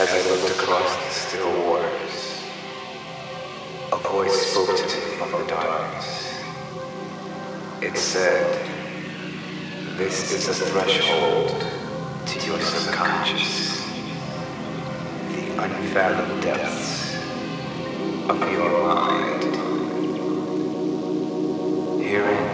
As I looked across the still waters, a voice spoke to me from the darkness. It said, This is a threshold to your subconscious, the unfathomed depths of your mind. Herein,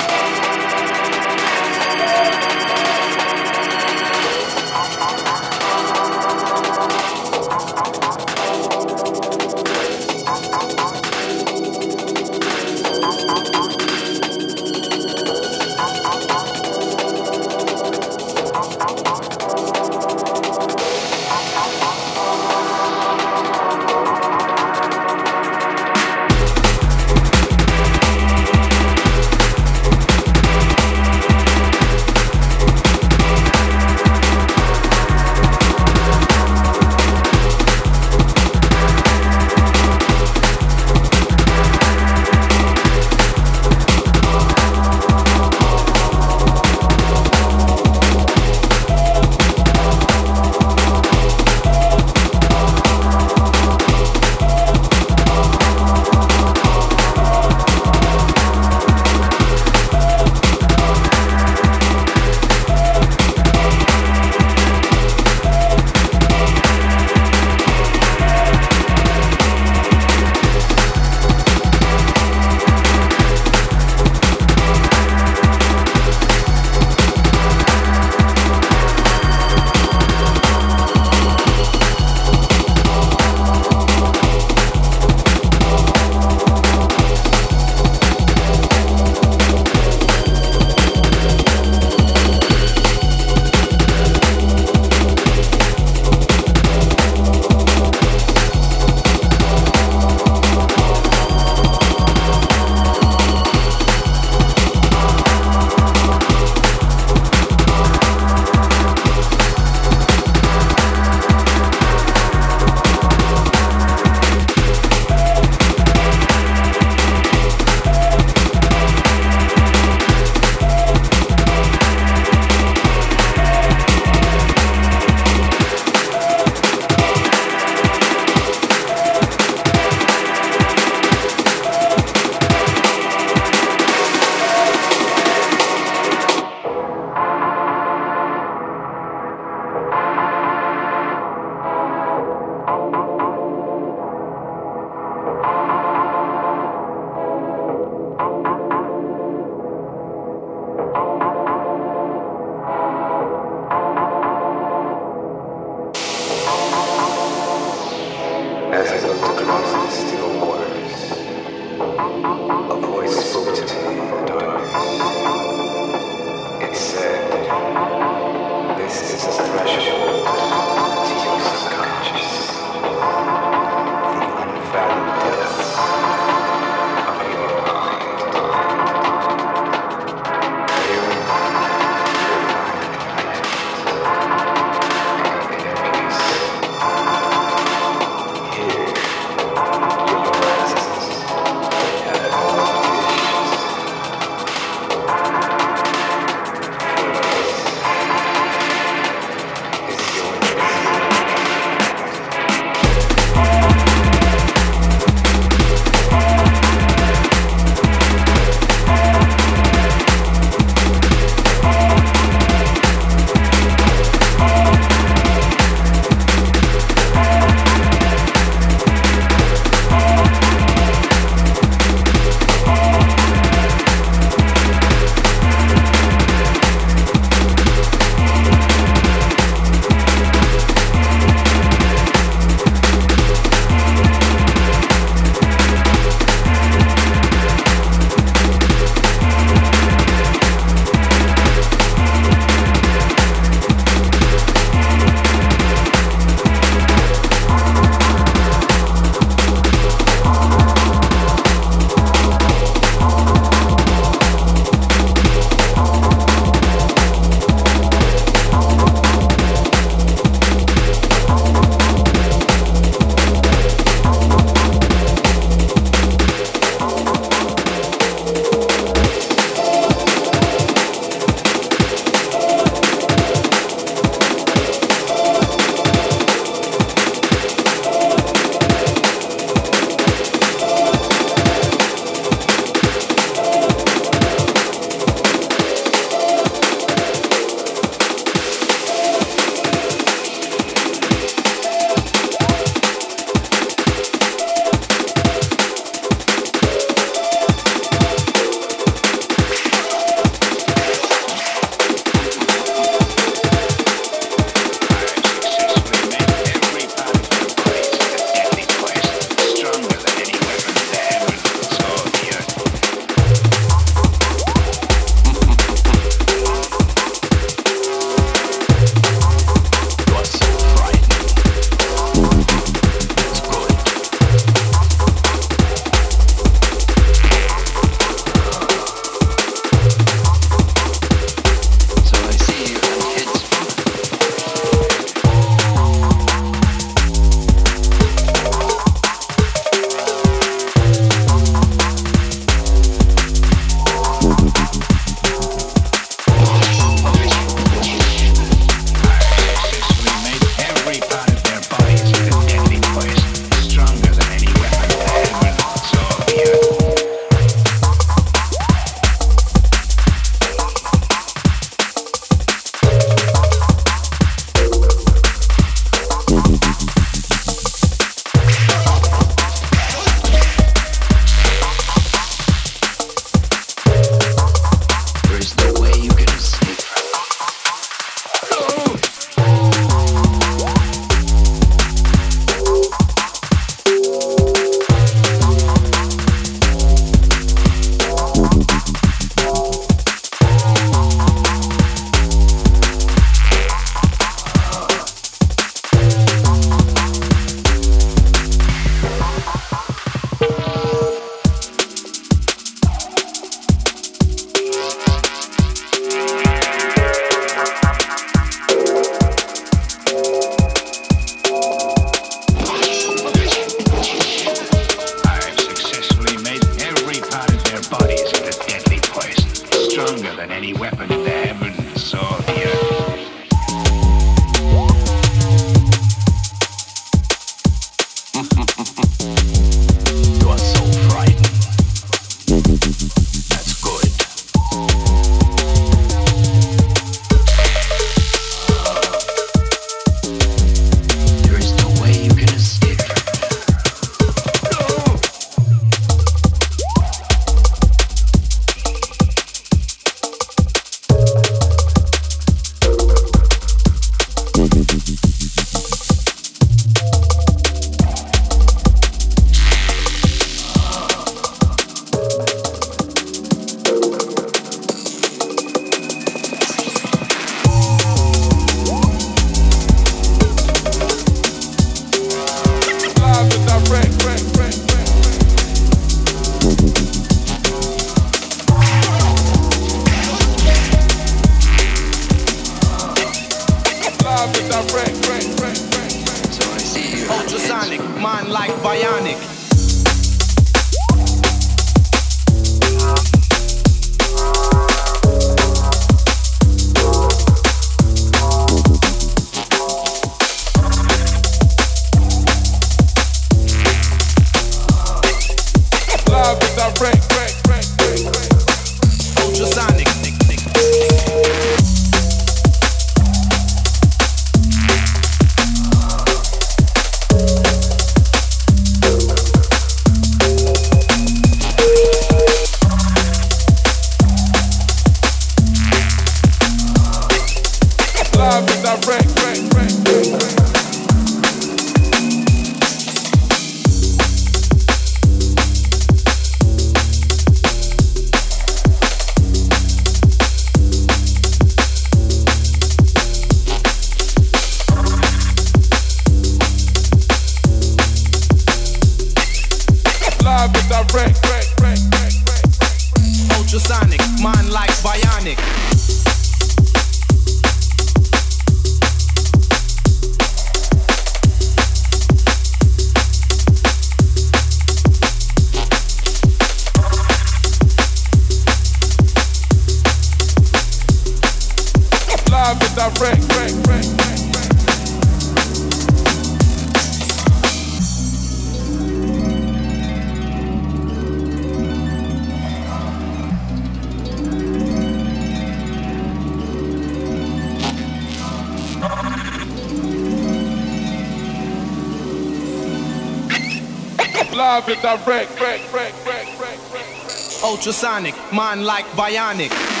Ultrasonic, mind like bionic.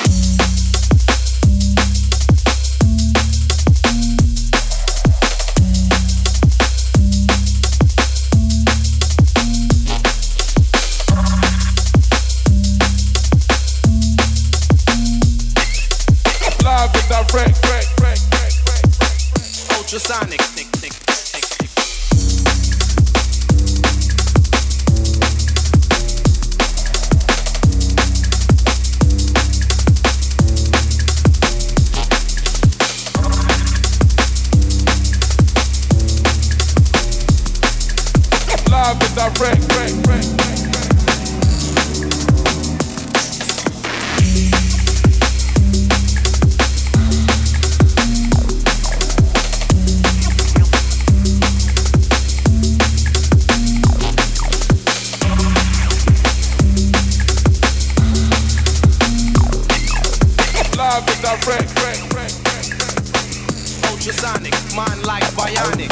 bionic.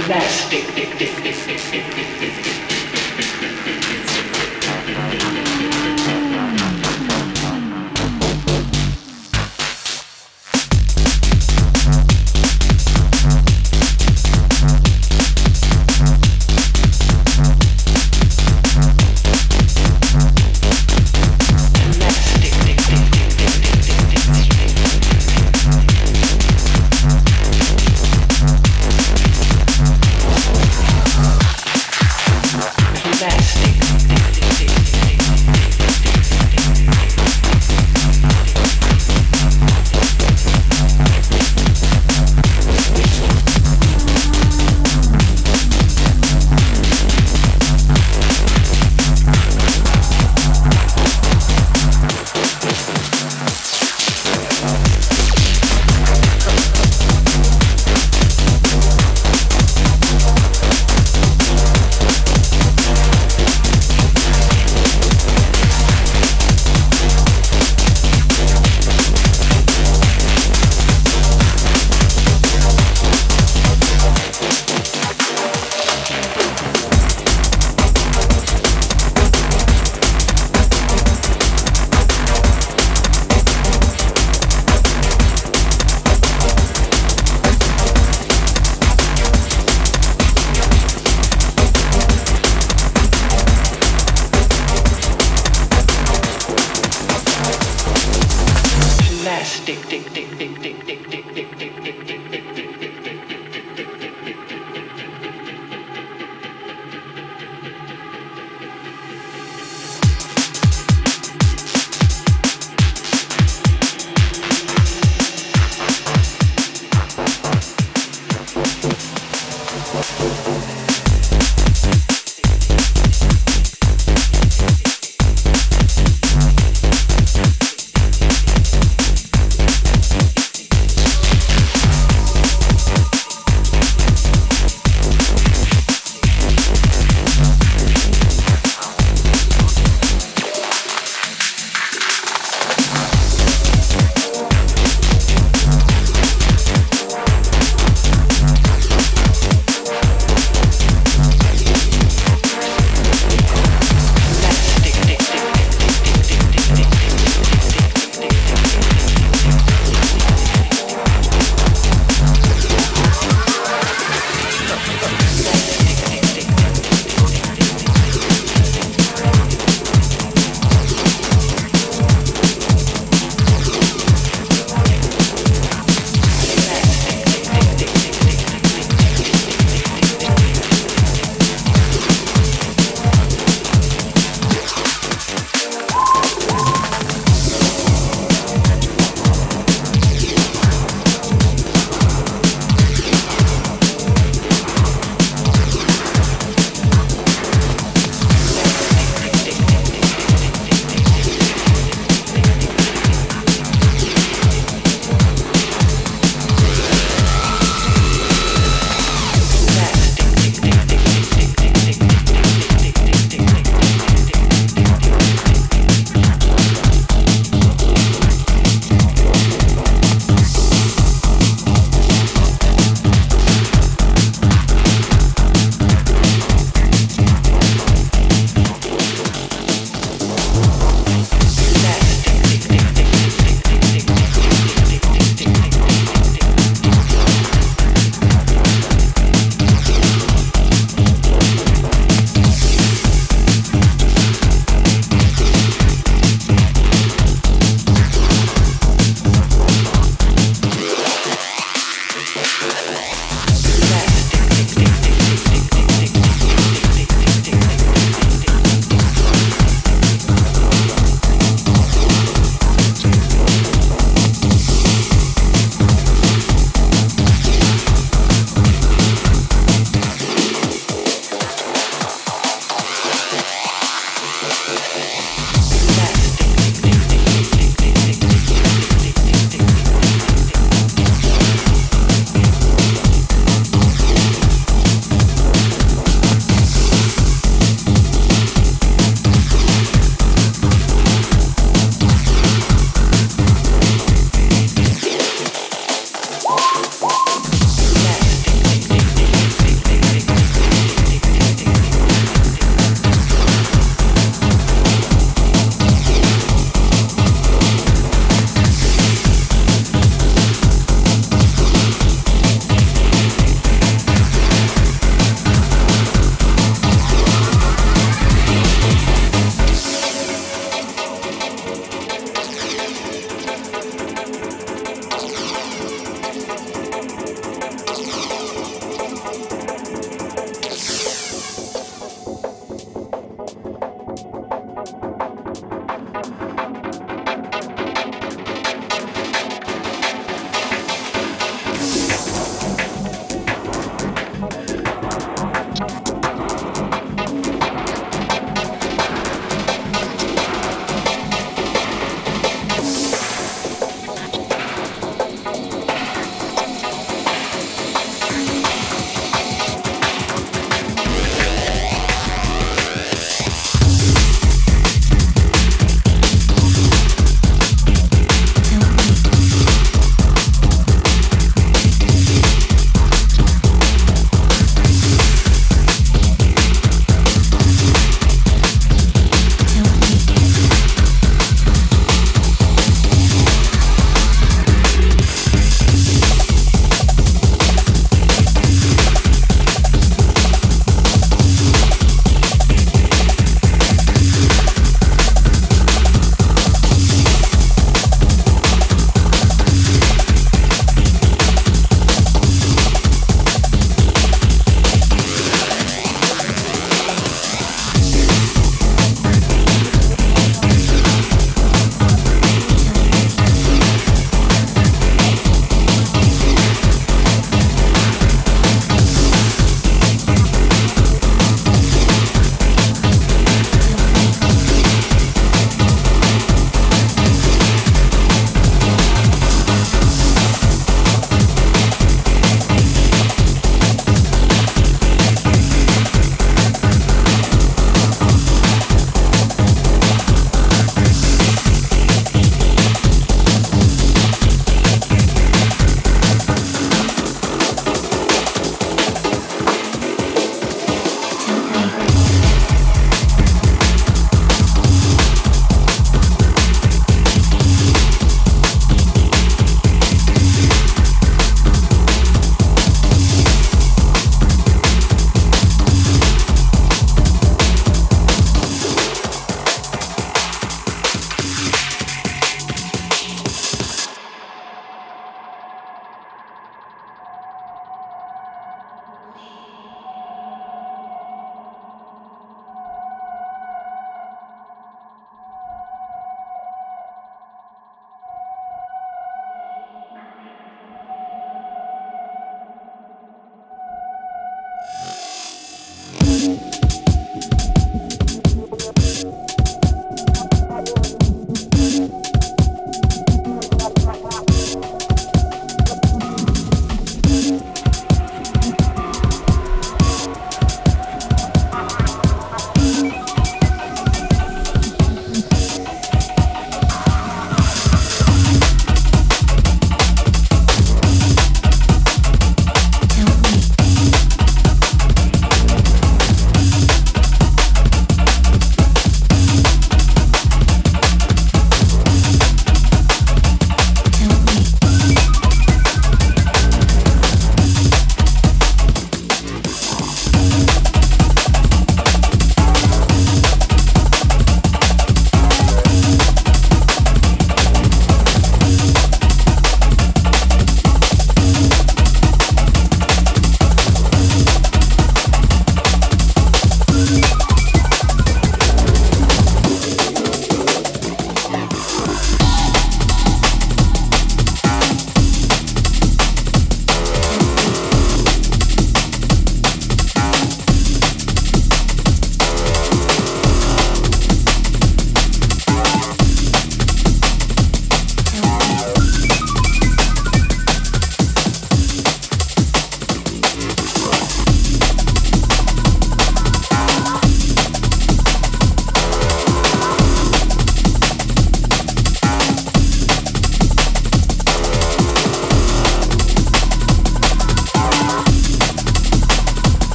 possessed.